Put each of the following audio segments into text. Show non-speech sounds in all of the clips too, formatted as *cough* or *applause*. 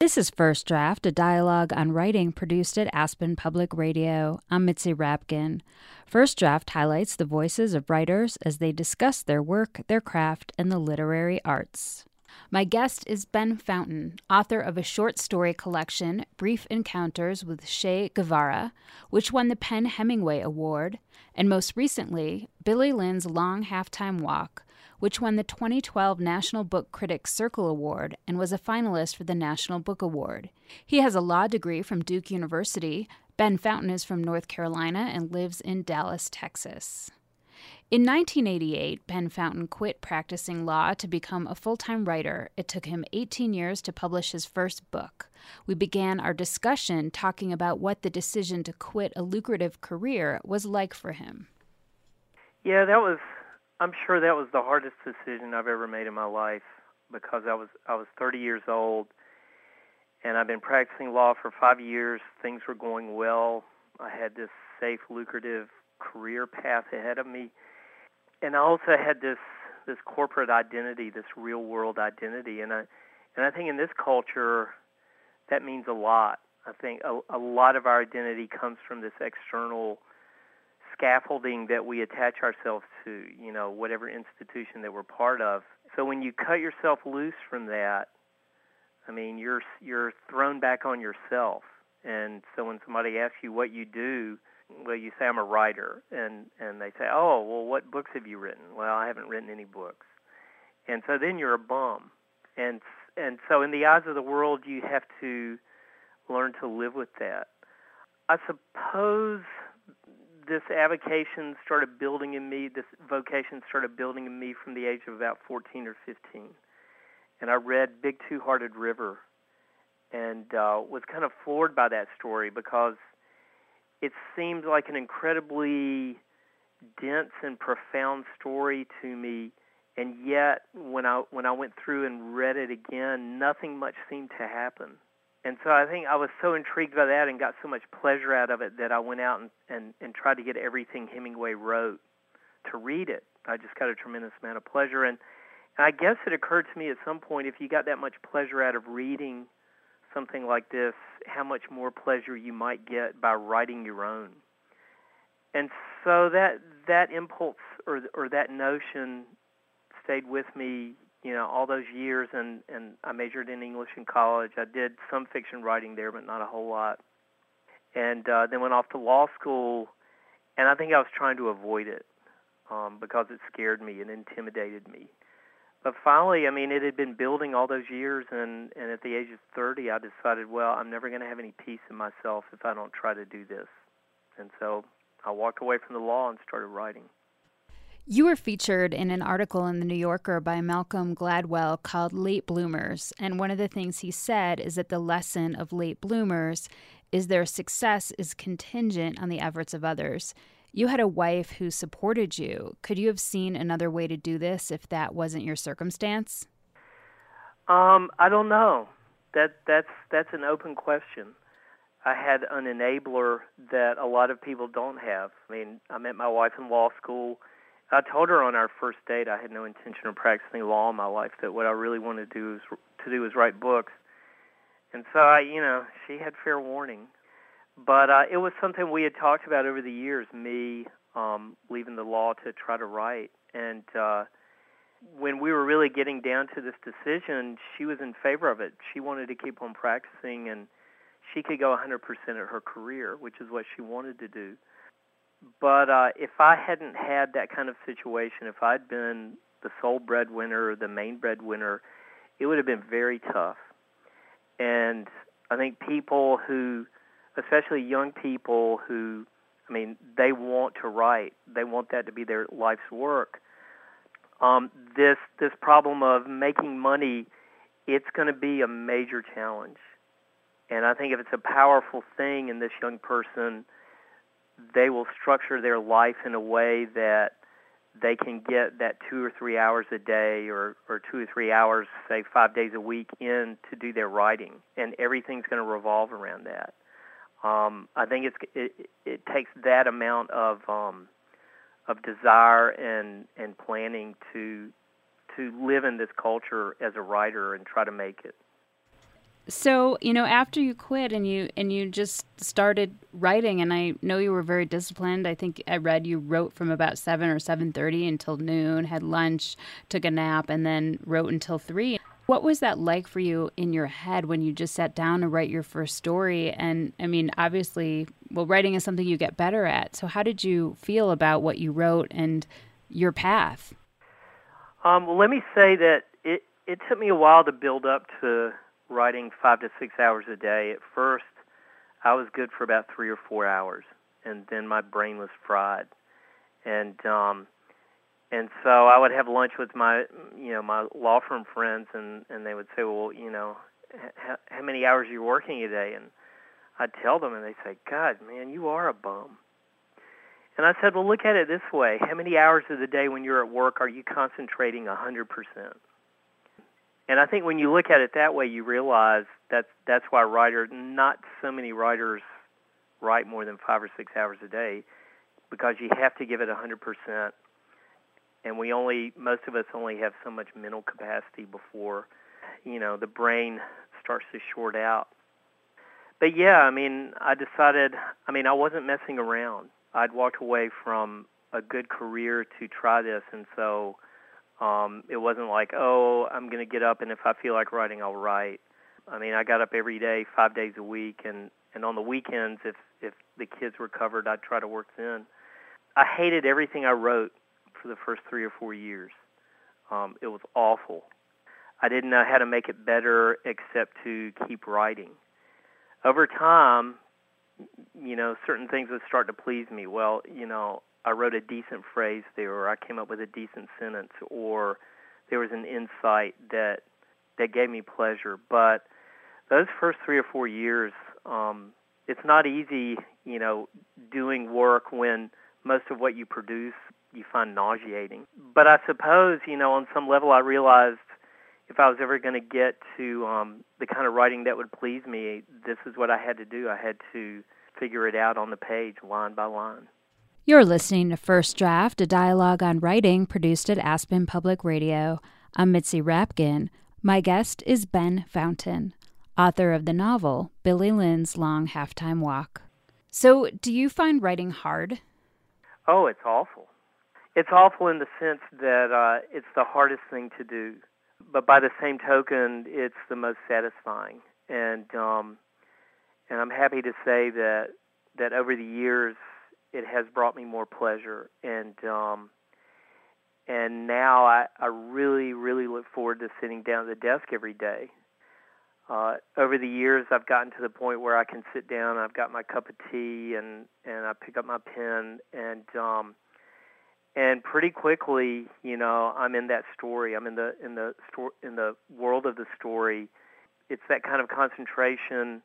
This is First Draft, a dialogue on writing produced at Aspen Public Radio. I'm Mitzi Rapkin. First Draft highlights the voices of writers as they discuss their work, their craft, and the literary arts. My guest is Ben Fountain, author of a short story collection, Brief Encounters with Che Guevara, which won the PEN Hemingway Award, and most recently, Billy Lynn's Long Halftime Walk, which won the 2012 National Book Critics Circle Award and was a finalist for the National Book Award. He has a law degree from Duke University. Ben Fountain is from North Carolina and lives in Dallas, Texas. In 1988, Ben Fountain quit practicing law to become a full time writer. It took him 18 years to publish his first book. We began our discussion talking about what the decision to quit a lucrative career was like for him. Yeah, that was I'm sure that was the hardest decision I've ever made in my life because I was I was 30 years old and I've been practicing law for 5 years. Things were going well. I had this safe lucrative career path ahead of me. And I also had this this corporate identity, this real world identity and I and I think in this culture that means a lot. I think a, a lot of our identity comes from this external scaffolding that we attach ourselves to, you know, whatever institution that we're part of. So when you cut yourself loose from that, I mean, you're you're thrown back on yourself. And so when somebody asks you what you do, well, you say I'm a writer, and and they say, oh, well, what books have you written? Well, I haven't written any books. And so then you're a bum. And and so in the eyes of the world, you have to learn to live with that. I suppose this avocation started building in me, this vocation started building in me from the age of about 14 or 15. And I read Big Two Hearted River and uh, was kind of floored by that story because it seemed like an incredibly dense and profound story to me. And yet, when I when I went through and read it again, nothing much seemed to happen and so I think I was so intrigued by that and got so much pleasure out of it that I went out and, and, and tried to get everything Hemingway wrote to read it. I just got a tremendous amount of pleasure. And, and I guess it occurred to me at some point if you got that much pleasure out of reading something like this, how much more pleasure you might get by writing your own. And so that that impulse or or that notion stayed with me you know all those years and and I majored in English in college. I did some fiction writing there, but not a whole lot. And uh, then went off to law school, and I think I was trying to avoid it um, because it scared me and intimidated me. But finally, I mean, it had been building all those years, and and at the age of 30, I decided, well, I'm never going to have any peace in myself if I don't try to do this. And so I walked away from the law and started writing. You were featured in an article in The New Yorker by Malcolm Gladwell called Late Bloomers. And one of the things he said is that the lesson of late bloomers is their success is contingent on the efforts of others. You had a wife who supported you. Could you have seen another way to do this if that wasn't your circumstance? Um, I don't know. That that's that's an open question. I had an enabler that a lot of people don't have. I mean, I met my wife in law school I told her on our first date I had no intention of practicing law in my life. That what I really wanted to do is to do was write books. And so I, you know, she had fair warning. But uh, it was something we had talked about over the years. Me um, leaving the law to try to write, and uh, when we were really getting down to this decision, she was in favor of it. She wanted to keep on practicing, and she could go 100% at her career, which is what she wanted to do. But uh, if I hadn't had that kind of situation, if I'd been the sole breadwinner or the main breadwinner, it would have been very tough. And I think people who, especially young people who, I mean, they want to write, they want that to be their life's work. Um, this this problem of making money, it's going to be a major challenge. And I think if it's a powerful thing in this young person they will structure their life in a way that they can get that two or three hours a day or, or two or three hours, say five days a week in to do their writing. And everything's going to revolve around that. Um, I think it's, it, it takes that amount of, um, of desire and, and planning to, to live in this culture as a writer and try to make it. So, you know, after you quit and you and you just started writing and I know you were very disciplined. I think I read you wrote from about 7 or 7:30 until noon, had lunch, took a nap and then wrote until 3. What was that like for you in your head when you just sat down to write your first story? And I mean, obviously, well, writing is something you get better at. So, how did you feel about what you wrote and your path? Um, well, let me say that it it took me a while to build up to writing five to six hours a day. At first, I was good for about three or four hours, and then my brain was fried. And um, and so I would have lunch with my you know my law firm friends, and and they would say, well, you know, how, how many hours are you working a day? And I'd tell them, and they'd say, God, man, you are a bum. And I said, well, look at it this way: how many hours of the day when you're at work are you concentrating a hundred percent? And I think when you look at it that way, you realize that that's why writer, not so many writers write more than five or six hours a day, because you have to give it hundred percent. And we only, most of us only have so much mental capacity before, you know, the brain starts to short out. But yeah, I mean, I decided, I mean, I wasn't messing around. I'd walked away from a good career to try this, and so um, it wasn't like, oh, I'm going to get up and if I feel like writing, I'll write. I mean, I got up every day, five days a week, and and on the weekends, if if the kids were covered, I'd try to work then. I hated everything I wrote for the first three or four years. Um, it was awful. I didn't know how to make it better except to keep writing. Over time, you know, certain things would start to please me. Well, you know, I wrote a decent phrase there, or I came up with a decent sentence, or there was an insight that that gave me pleasure. But those first three or four years, um, it's not easy, you know, doing work when most of what you produce you find nauseating. But I suppose, you know, on some level, I realized if I was ever going to get to um, the kind of writing that would please me, this is what I had to do. I had to figure it out on the page, line by line. You're listening to First Draft, a dialogue on writing produced at Aspen Public Radio. I'm Mitzi Rapkin. My guest is Ben Fountain, author of the novel Billy Lynn's Long Halftime Walk. So, do you find writing hard? Oh, it's awful. It's awful in the sense that uh, it's the hardest thing to do, but by the same token, it's the most satisfying. And um, and I'm happy to say that that over the years, it has brought me more pleasure and um and now I, I really, really look forward to sitting down at the desk every day. Uh, over the years, I've gotten to the point where I can sit down. I've got my cup of tea, and and I pick up my pen, and um, and pretty quickly, you know, I'm in that story. I'm in the in the sto- in the world of the story. It's that kind of concentration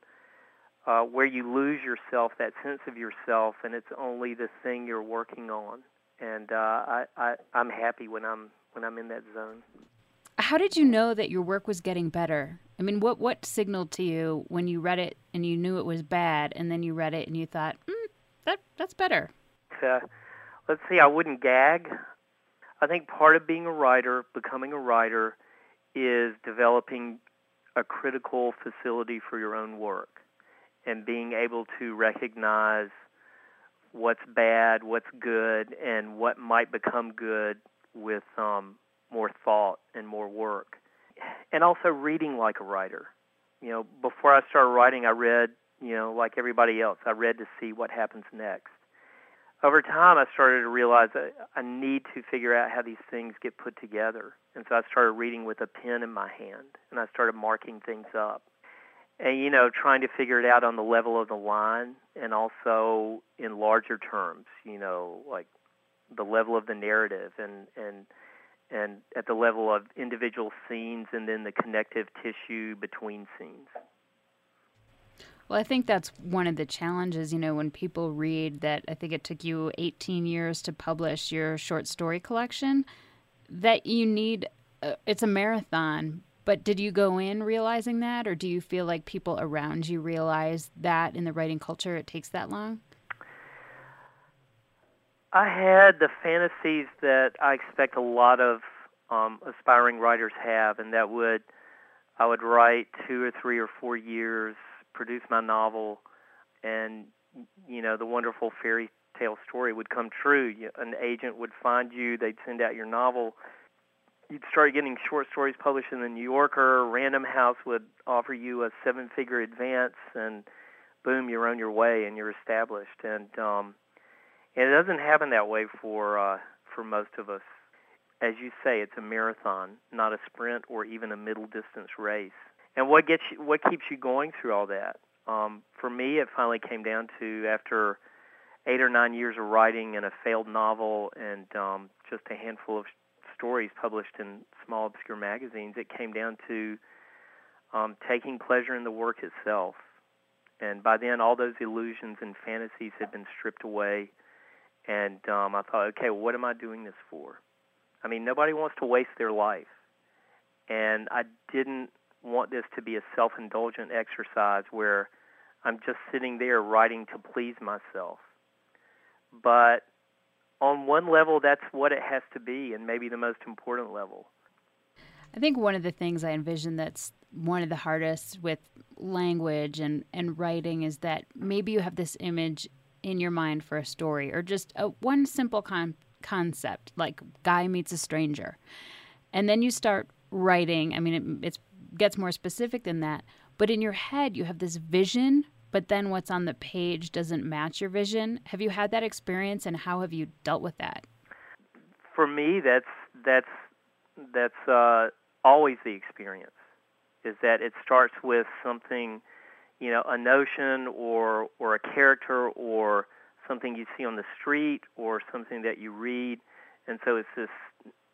uh, where you lose yourself, that sense of yourself, and it's only the thing you're working on. And uh, I, I, I'm happy when I'm when I'm in that zone. How did you know that your work was getting better? I mean, what what signaled to you when you read it and you knew it was bad, and then you read it and you thought, mm, that that's better? Uh, let's see. I wouldn't gag. I think part of being a writer, becoming a writer, is developing a critical facility for your own work and being able to recognize what's bad, what's good, and what might become good with um, more thought and more work. And also reading like a writer. You know, before I started writing, I read, you know, like everybody else. I read to see what happens next. Over time, I started to realize that I need to figure out how these things get put together. And so I started reading with a pen in my hand, and I started marking things up and you know trying to figure it out on the level of the line and also in larger terms you know like the level of the narrative and and and at the level of individual scenes and then the connective tissue between scenes. Well, I think that's one of the challenges, you know, when people read that I think it took you 18 years to publish your short story collection, that you need, uh, it's a marathon, but did you go in realizing that, or do you feel like people around you realize that in the writing culture it takes that long? I had the fantasies that I expect a lot of um, aspiring writers have, and that would I would write two or three or four years, produce my novel, and you know the wonderful fairy tale story would come true. An agent would find you, they'd send out your novel. You'd start getting short stories published in the New Yorker. Random House would offer you a seven-figure advance, and boom, you're on your way and you're established. And um, and it doesn't happen that way for uh, for most of us. As you say, it's a marathon, not a sprint or even a middle distance race. And what gets you, what keeps you going through all that? Um, for me, it finally came down to after eight or nine years of writing and a failed novel and um, just a handful of stories published in small obscure magazines. It came down to um, taking pleasure in the work itself. And by then, all those illusions and fantasies had been stripped away and um, I thought, okay, what am I doing this for? I mean, nobody wants to waste their life, and I didn't want this to be a self-indulgent exercise where I'm just sitting there writing to please myself. But on one level, that's what it has to be, and maybe the most important level. I think one of the things I envision that's one of the hardest with language and, and writing is that maybe you have this image in your mind for a story or just a, one simple con- concept like guy meets a stranger and then you start writing i mean it gets more specific than that but in your head you have this vision but then what's on the page doesn't match your vision. Have you had that experience and how have you dealt with that? For me that's that's that's uh, always the experience is that it starts with something you know, a notion or or a character or something you see on the street or something that you read, and so it's this,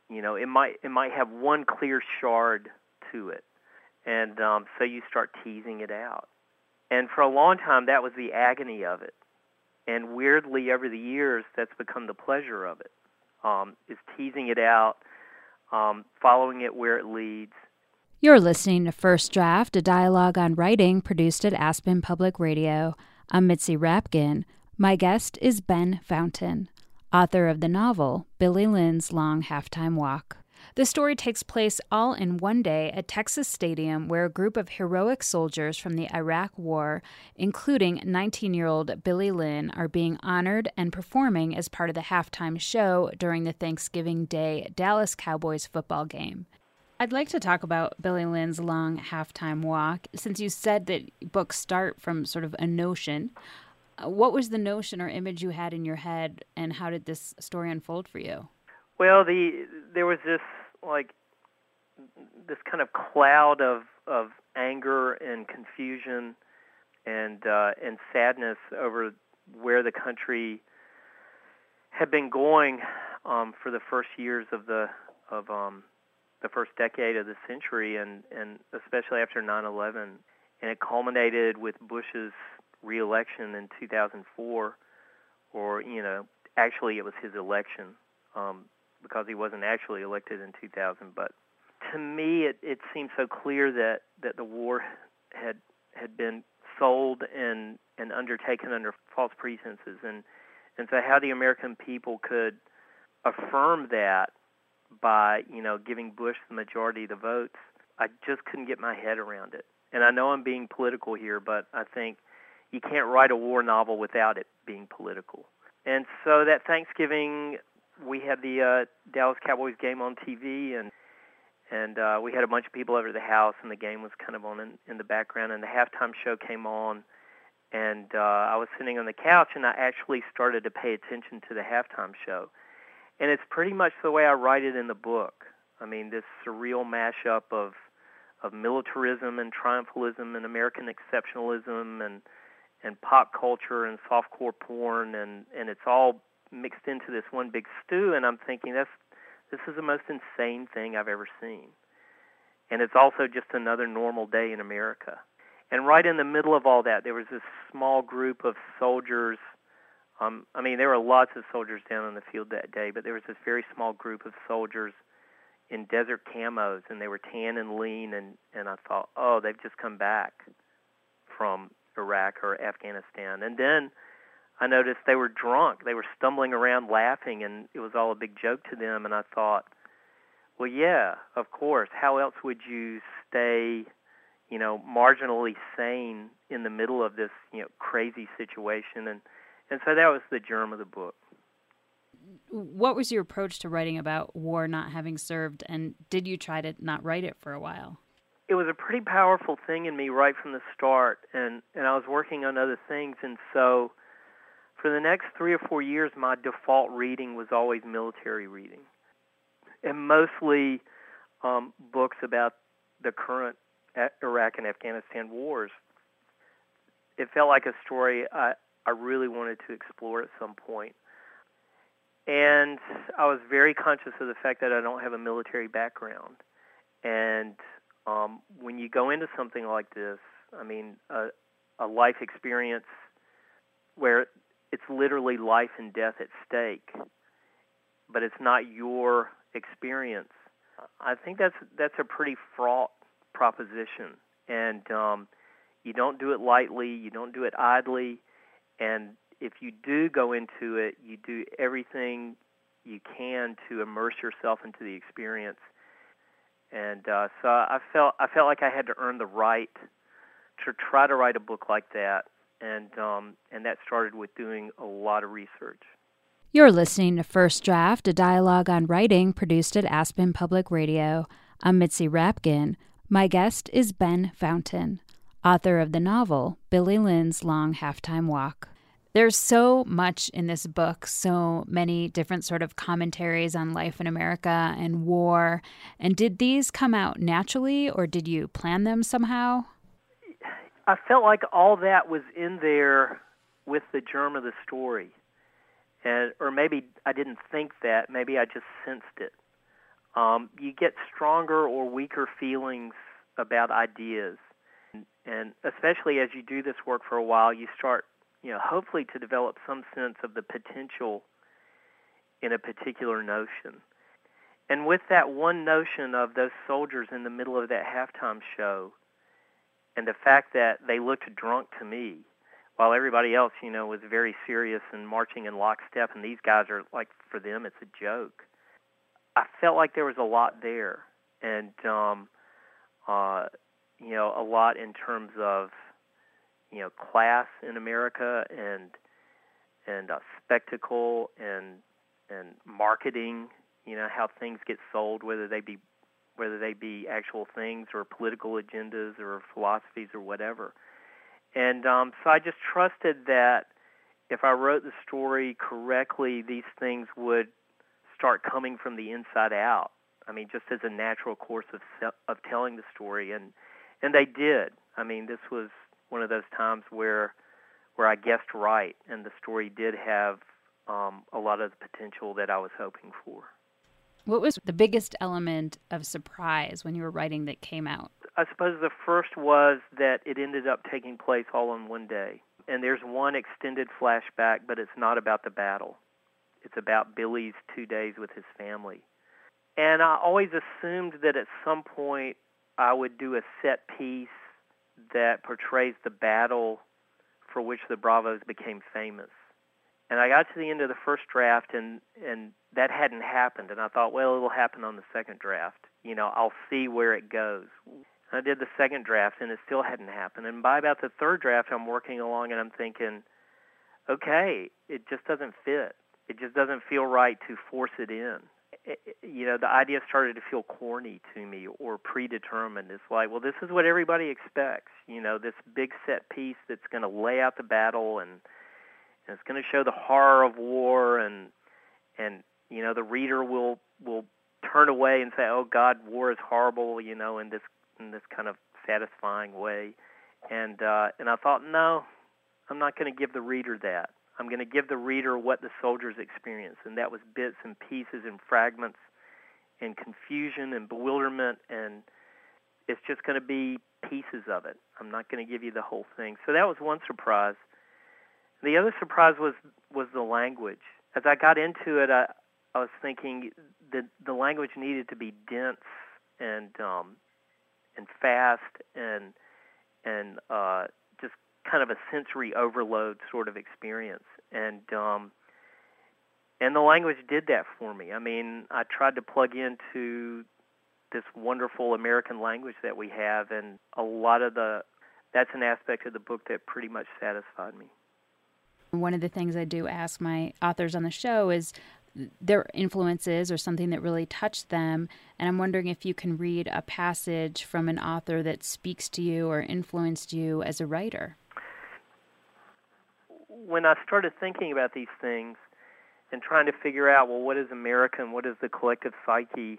you know, it might it might have one clear shard to it, and um, so you start teasing it out, and for a long time that was the agony of it, and weirdly over the years that's become the pleasure of it, um, is teasing it out, um, following it where it leads, you're listening to First Draft, a dialogue on writing produced at Aspen Public Radio. I'm Mitzi Rapkin. My guest is Ben Fountain, author of the novel Billy Lynn's Long Halftime Walk. The story takes place all in one day at Texas Stadium, where a group of heroic soldiers from the Iraq War, including 19 year old Billy Lynn, are being honored and performing as part of the halftime show during the Thanksgiving Day Dallas Cowboys football game. I'd like to talk about Billy Lynn's long halftime walk. Since you said that books start from sort of a notion, uh, what was the notion or image you had in your head, and how did this story unfold for you? Well, the there was this like this kind of cloud of of anger and confusion and uh, and sadness over where the country had been going um, for the first years of the of um, the first decade of the century, and and especially after 9/11, and it culminated with Bush's reelection in 2004, or you know, actually it was his election um, because he wasn't actually elected in 2000. But to me, it it seemed so clear that that the war had had been sold and and undertaken under false pretenses, and and so how the American people could affirm that by you know giving Bush the majority of the votes. I just couldn't get my head around it. And I know I'm being political here, but I think you can't write a war novel without it being political. And so that Thanksgiving, we had the uh, Dallas Cowboys game on TV, and and uh, we had a bunch of people over to the house, and the game was kind of on in, in the background, and the halftime show came on, and uh, I was sitting on the couch, and I actually started to pay attention to the halftime show and it's pretty much the way I write it in the book. I mean, this surreal mashup of of militarism and triumphalism and American exceptionalism and and pop culture and softcore porn and and it's all mixed into this one big stew and I'm thinking that's this is the most insane thing I've ever seen. And it's also just another normal day in America. And right in the middle of all that there was this small group of soldiers um, I mean, there were lots of soldiers down in the field that day, but there was this very small group of soldiers in desert camos, and they were tan and lean, and and I thought, oh, they've just come back from Iraq or Afghanistan, and then I noticed they were drunk. They were stumbling around laughing, and it was all a big joke to them. And I thought, Well, yeah, of course. How else would you stay, you know, marginally sane in the middle of this, you know, crazy situation? And and so that was the germ of the book. What was your approach to writing about war not having served, and did you try to not write it for a while? It was a pretty powerful thing in me right from the start, and and I was working on other things, and so for the next three or four years, my default reading was always military reading, and mostly um, books about the current Iraq and Afghanistan wars. It felt like a story I, I really wanted to explore at some point. And I was very conscious of the fact that I don't have a military background. And um, when you go into something like this, I mean, a, a life experience where it's literally life and death at stake, but it's not your experience. I think that's that's a pretty fraught proposition, and um, you don't do it lightly. You don't do it idly, and if you do go into it, you do everything you can to immerse yourself into the experience. And uh, so I felt I felt like I had to earn the right to try to write a book like that and um, and that started with doing a lot of research. You're listening to First Draft, a dialogue on writing produced at Aspen Public Radio. I'm Mitzi Rapkin. My guest is Ben Fountain, author of the novel Billy Lynn's Long Halftime Walk. There's so much in this book, so many different sort of commentaries on life in America and war. And did these come out naturally or did you plan them somehow? I felt like all that was in there with the germ of the story, and or maybe I didn't think that. Maybe I just sensed it. Um, you get stronger or weaker feelings about ideas, and, especially as you do this work for a while, you start, you know, hopefully to develop some sense of the potential in a particular notion. And with that one notion of those soldiers in the middle of that halftime show, and the fact that they looked drunk to me while everybody else you know was very serious and marching in lockstep and these guys are like for them it's a joke. I felt like there was a lot there. And um uh you know a lot in terms of you know class in america and and uh, spectacle and and marketing you know how things get sold whether they be whether they be actual things or political agendas or philosophies or whatever. And um, so I just trusted that if I wrote the story correctly, these things would start coming from the inside out. I mean, just as a natural course of of telling the story, and and they did. I mean, this was one of those times where where I guessed right, and the story did have um, a lot of the potential that I was hoping for. What was the biggest element of surprise when you were writing that came out? I suppose the first was that it ended up taking place all in one day. And there's one extended flashback, but it's not about the battle. It's about Billy's two days with his family. And I always assumed that at some point I would do a set piece that portrays the battle for which the Bravos became famous. And I got to the end of the first draft, and and that hadn't happened. And I thought, well, it'll happen on the second draft. You know, I'll see where it goes. I did the second draft, and it still hadn't happened. And by about the third draft, I'm working along, and I'm thinking, okay, it just doesn't fit. It just doesn't feel right to force it in. It, you know, the idea started to feel corny to me or predetermined. It's like, well, this is what everybody expects. You know, this big set piece that's going to lay out the battle and and it's going to show the horror of war and and you know the reader will will turn away and say oh god war is horrible you know in this in this kind of satisfying way and uh and I thought no I'm not going to give the reader that I'm going to give the reader what the soldiers experienced and that was bits and pieces and fragments and confusion and bewilderment and it's just going to be pieces of it. I'm not going to give you the whole thing. So that was one surprise. The other surprise was was the language. As I got into it, I, I was thinking that the language needed to be dense and um, and fast and and uh, just kind of a sensory overload sort of experience. And um, and the language did that for me. I mean, I tried to plug into this wonderful American language that we have, and a lot of the that's an aspect of the book that pretty much satisfied me. One of the things I do ask my authors on the show is their influences or something that really touched them. And I'm wondering if you can read a passage from an author that speaks to you or influenced you as a writer. When I started thinking about these things and trying to figure out, well, what is America and what is the collective psyche?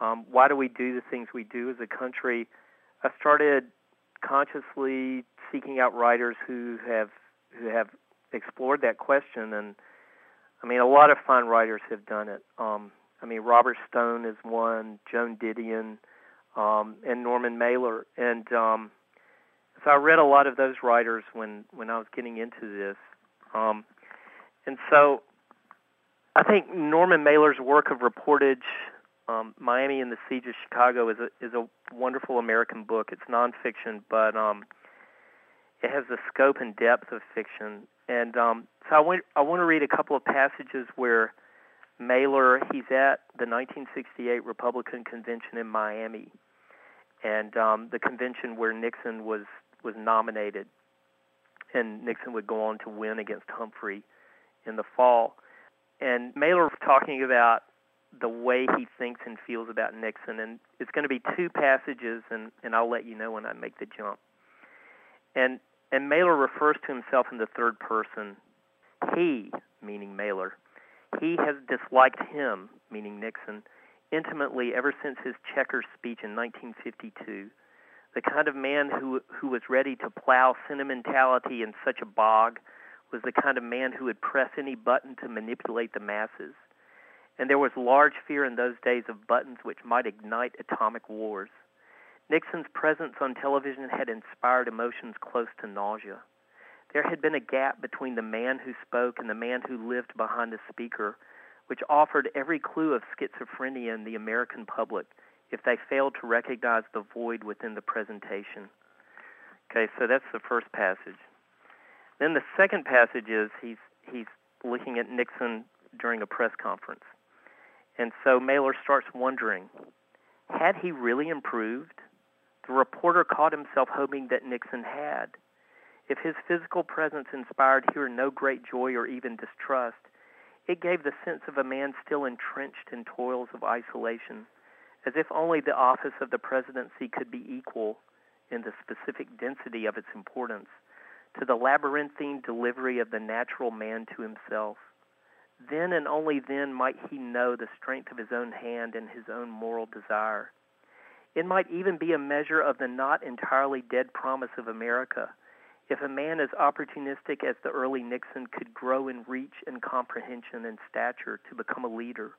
Um, why do we do the things we do as a country? I started consciously seeking out writers who have who have explored that question and I mean a lot of fine writers have done it. Um I mean Robert Stone is one, Joan Didion, um and Norman Mailer and um so I read a lot of those writers when when I was getting into this. Um and so I think Norman Mailer's work of reportage um, Miami and the Siege of Chicago is a is a wonderful American book. It's nonfiction, but um, it has the scope and depth of fiction. And um, so I want I want to read a couple of passages where Mailer he's at the 1968 Republican convention in Miami, and um, the convention where Nixon was was nominated, and Nixon would go on to win against Humphrey in the fall. And Mailer was talking about the way he thinks and feels about Nixon. And it's going to be two passages, and, and I'll let you know when I make the jump. And and Mailer refers to himself in the third person. He, meaning Mailer, he has disliked him, meaning Nixon, intimately ever since his checkers speech in 1952. The kind of man who who was ready to plow sentimentality in such a bog was the kind of man who would press any button to manipulate the masses and there was large fear in those days of buttons which might ignite atomic wars. Nixon's presence on television had inspired emotions close to nausea. There had been a gap between the man who spoke and the man who lived behind the speaker, which offered every clue of schizophrenia in the American public if they failed to recognize the void within the presentation. Okay, so that's the first passage. Then the second passage is he's he's looking at Nixon during a press conference. And so Mailer starts wondering had he really improved? The reporter caught himself hoping that Nixon had. If his physical presence inspired here no great joy or even distrust, it gave the sense of a man still entrenched in toils of isolation, as if only the office of the presidency could be equal in the specific density of its importance to the labyrinthine delivery of the natural man to himself. Then and only then might he know the strength of his own hand and his own moral desire. It might even be a measure of the not entirely dead promise of America if a man as opportunistic as the early Nixon could grow in reach and comprehension and stature to become a leader.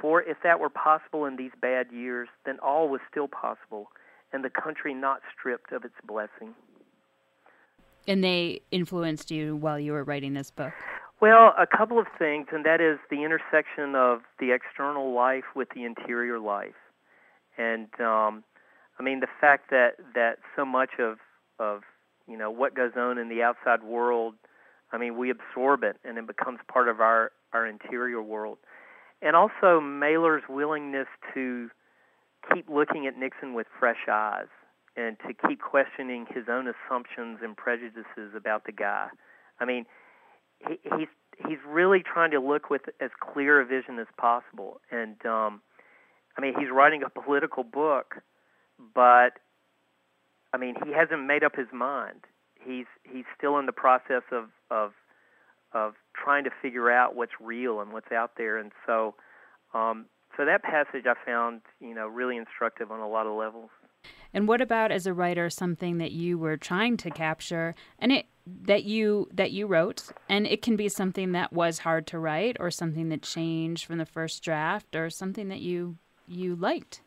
For if that were possible in these bad years, then all was still possible, and the country not stripped of its blessing. And they influenced you while you were writing this book? Well, a couple of things, and that is the intersection of the external life with the interior life, and um, I mean the fact that that so much of of you know what goes on in the outside world, I mean we absorb it and it becomes part of our our interior world, and also Mailer's willingness to keep looking at Nixon with fresh eyes and to keep questioning his own assumptions and prejudices about the guy. I mean he, he's he's really trying to look with as clear a vision as possible. And um, I mean, he's writing a political book, but I mean, he hasn't made up his mind. He's he's still in the process of of of trying to figure out what's real and what's out there. And so, um, so that passage I found, you know, really instructive on a lot of levels. And what about as a writer something that you were trying to capture and it that you that you wrote and it can be something that was hard to write or something that changed from the first draft or something that you you liked?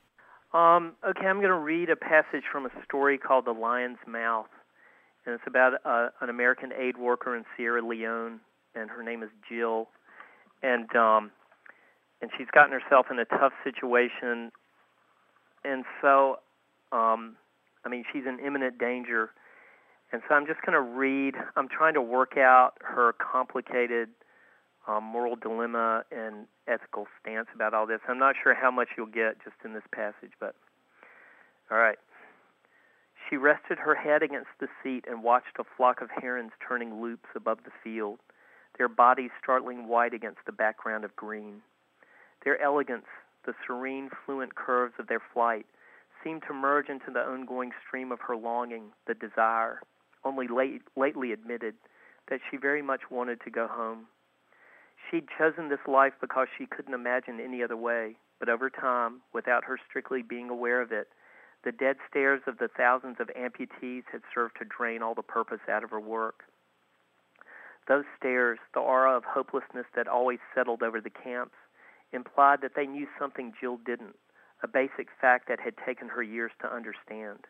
Um, okay, I'm going to read a passage from a story called The Lion's Mouth. And it's about uh, an American aid worker in Sierra Leone and her name is Jill. And um and she's gotten herself in a tough situation and so um, I mean, she's in imminent danger. And so I'm just going to read. I'm trying to work out her complicated um, moral dilemma and ethical stance about all this. I'm not sure how much you'll get just in this passage, but all right. She rested her head against the seat and watched a flock of herons turning loops above the field, their bodies startling white against the background of green. Their elegance, the serene, fluent curves of their flight, seemed to merge into the ongoing stream of her longing, the desire, only late, lately admitted, that she very much wanted to go home. She'd chosen this life because she couldn't imagine any other way, but over time, without her strictly being aware of it, the dead stares of the thousands of amputees had served to drain all the purpose out of her work. Those stares, the aura of hopelessness that always settled over the camps, implied that they knew something Jill didn't, a basic fact that had taken her years to understand.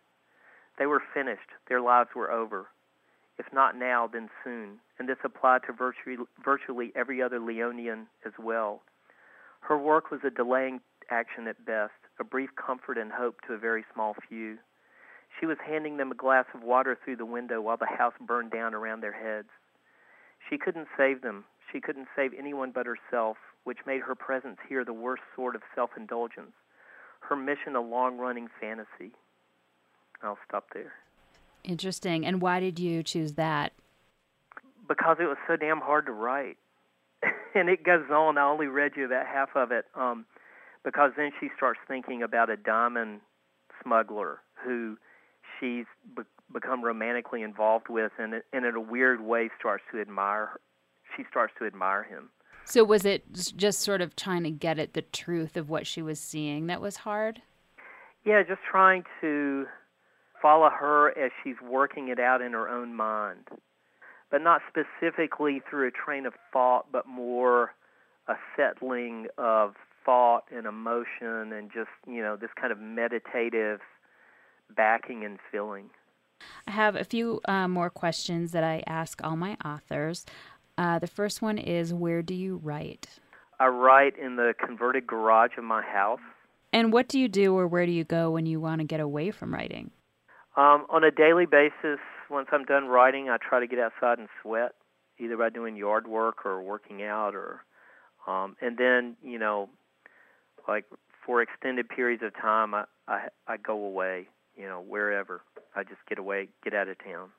They were finished, their lives were over. If not now, then soon, and this applied to virtually, virtually every other Leonean as well. Her work was a delaying action at best, a brief comfort and hope to a very small few. She was handing them a glass of water through the window while the house burned down around their heads. She couldn't save them. She couldn't save anyone but herself, which made her presence here the worst sort of self indulgence her mission a long running fantasy. I'll stop there. Interesting. And why did you choose that? Because it was so damn hard to write. *laughs* and it goes on. I only read you about half of it. Um, because then she starts thinking about a diamond smuggler who she's be- become romantically involved with, and, and in a weird way starts to admire. Her. She starts to admire him. So was it just sort of trying to get at the truth of what she was seeing that was hard? Yeah, just trying to follow her as she's working it out in her own mind. But not specifically through a train of thought, but more a settling of thought and emotion and just, you know, this kind of meditative backing and feeling. I have a few uh, more questions that I ask all my authors. Uh, the first one is Where do you write? I write in the converted garage of my house. And what do you do or where do you go when you want to get away from writing? Um, on a daily basis, once I'm done writing, I try to get outside and sweat, either by doing yard work or working out, or um, and then you know, like for extended periods of time, I, I I go away, you know, wherever. I just get away, get out of town.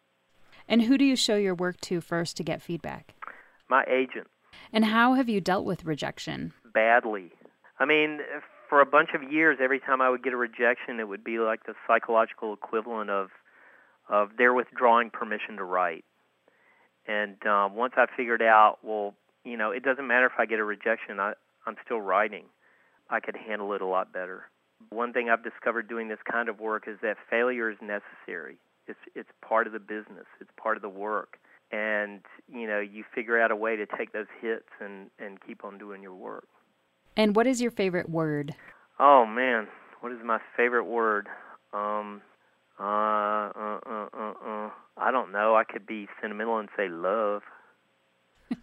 And who do you show your work to first to get feedback? My agent. And how have you dealt with rejection? Badly. I mean, for a bunch of years, every time I would get a rejection, it would be like the psychological equivalent of of their withdrawing permission to write. And um, once I figured out, well, you know, it doesn't matter if I get a rejection. I, I'm still writing. I could handle it a lot better. One thing I've discovered doing this kind of work is that failure is necessary. It's it's part of the business. It's part of the work. And you know, you figure out a way to take those hits and and keep on doing your work. And what is your favorite word? Oh man, what is my favorite word? Um, uh, uh, uh, uh, uh. I don't know. I could be sentimental and say love. *laughs*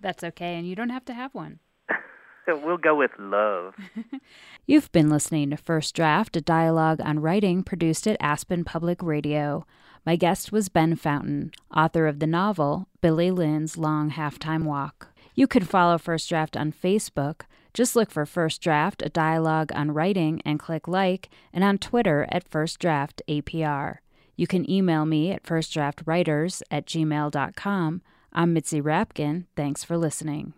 That's okay, and you don't have to have one. *laughs* we'll go with love. *laughs* You've been listening to First Draft, a dialogue on writing produced at Aspen Public Radio. My guest was Ben Fountain, author of the novel Billy Lynn's Long Halftime Walk. You can follow First Draft on Facebook. Just look for First Draft, a dialogue on writing, and click like, and on Twitter at First Draft APR. You can email me at firstdraftwriters at gmail.com. I'm Mitzi Rapkin. Thanks for listening.